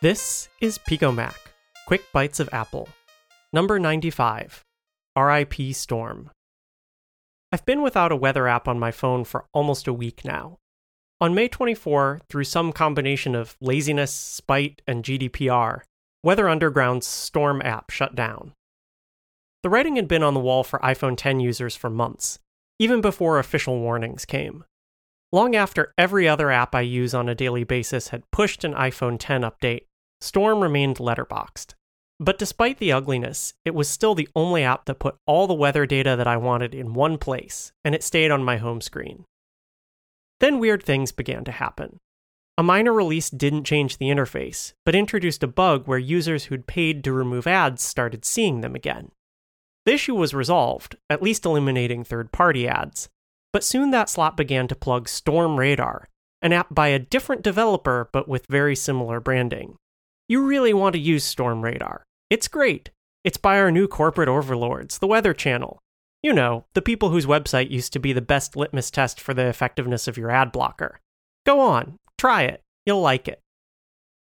This is Pico Mac, Quick Bites of Apple, number 95, RIP Storm. I've been without a weather app on my phone for almost a week now. On May 24, through some combination of laziness, spite, and GDPR, Weather Underground's Storm app shut down. The writing had been on the wall for iPhone 10 users for months, even before official warnings came. Long after every other app I use on a daily basis had pushed an iPhone 10 update, Storm remained letterboxed. But despite the ugliness, it was still the only app that put all the weather data that I wanted in one place, and it stayed on my home screen. Then weird things began to happen. A minor release didn't change the interface, but introduced a bug where users who'd paid to remove ads started seeing them again. The issue was resolved, at least eliminating third party ads, but soon that slot began to plug Storm Radar, an app by a different developer but with very similar branding. You really want to use Storm Radar. It's great. It's by our new corporate overlords, the Weather Channel. You know, the people whose website used to be the best litmus test for the effectiveness of your ad blocker. Go on, try it. You'll like it.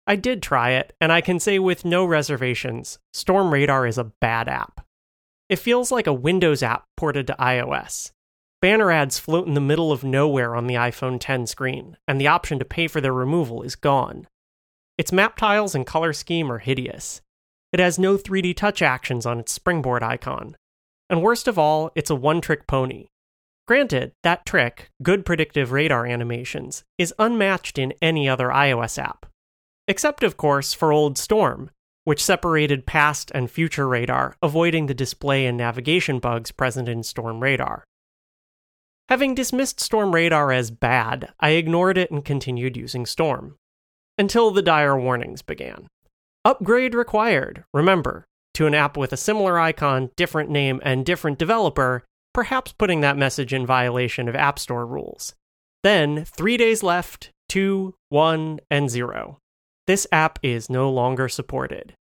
I did try it, and I can say with no reservations Storm Radar is a bad app. It feels like a Windows app ported to iOS. Banner ads float in the middle of nowhere on the iPhone 10 screen, and the option to pay for their removal is gone. Its map tiles and color scheme are hideous. It has no 3D touch actions on its springboard icon. And worst of all, it's a one trick pony. Granted, that trick, good predictive radar animations, is unmatched in any other iOS app. Except, of course, for Old Storm, which separated past and future radar, avoiding the display and navigation bugs present in Storm Radar. Having dismissed Storm Radar as bad, I ignored it and continued using Storm. Until the dire warnings began. Upgrade required, remember, to an app with a similar icon, different name, and different developer, perhaps putting that message in violation of App Store rules. Then, three days left, two, one, and zero. This app is no longer supported.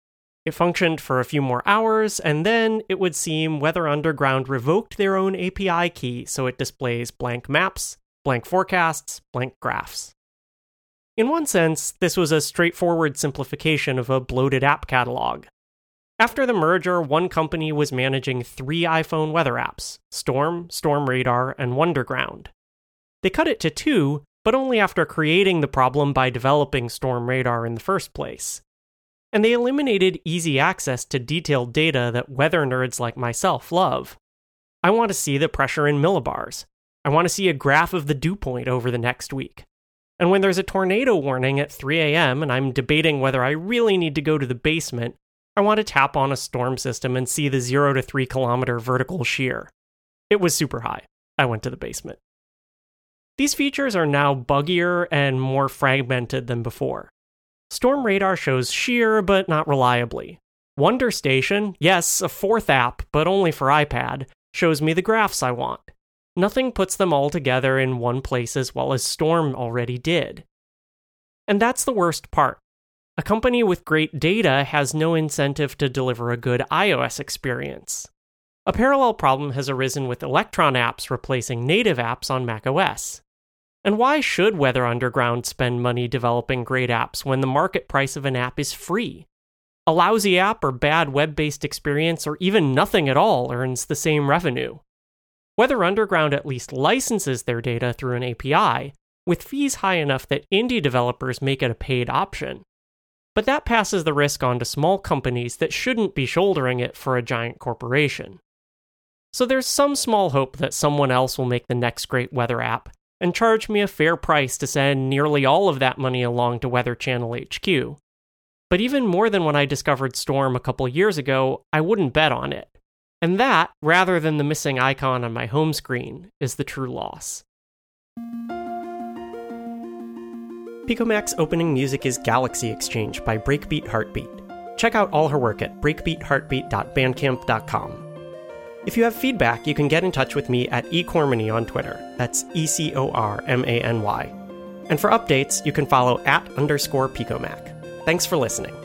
It functioned for a few more hours, and then it would seem Weather Underground revoked their own API key so it displays blank maps, blank forecasts, blank graphs. In one sense, this was a straightforward simplification of a bloated app catalog. After the merger, one company was managing three iPhone weather apps Storm, Storm Radar, and Wunderground. They cut it to two, but only after creating the problem by developing Storm Radar in the first place and they eliminated easy access to detailed data that weather nerds like myself love. I want to see the pressure in millibars. I want to see a graph of the dew point over the next week. And when there's a tornado warning at 3 a.m. and I'm debating whether I really need to go to the basement, I want to tap on a storm system and see the 0 to 3 kilometer vertical shear. It was super high. I went to the basement. These features are now buggier and more fragmented than before. Storm Radar shows shear, but not reliably. WunderStation, yes, a fourth app, but only for iPad, shows me the graphs I want. Nothing puts them all together in one place as well as Storm already did. And that's the worst part. A company with great data has no incentive to deliver a good iOS experience. A parallel problem has arisen with Electron apps replacing native apps on macOS. And why should Weather Underground spend money developing great apps when the market price of an app is free? A lousy app or bad web based experience or even nothing at all earns the same revenue. Weather Underground at least licenses their data through an API, with fees high enough that indie developers make it a paid option. But that passes the risk on to small companies that shouldn't be shouldering it for a giant corporation. So there's some small hope that someone else will make the next great weather app, and charge me a fair price to send nearly all of that money along to Weather Channel HQ. But even more than when I discovered Storm a couple years ago, I wouldn't bet on it. And that, rather than the missing icon on my home screen, is the true loss. Picomac's opening music is Galaxy Exchange by Breakbeat Heartbeat. Check out all her work at breakbeatheartbeat.bandcamp.com. If you have feedback, you can get in touch with me at ecormany on Twitter. That's E C O R M A N Y. And for updates, you can follow at underscore picomac. Thanks for listening.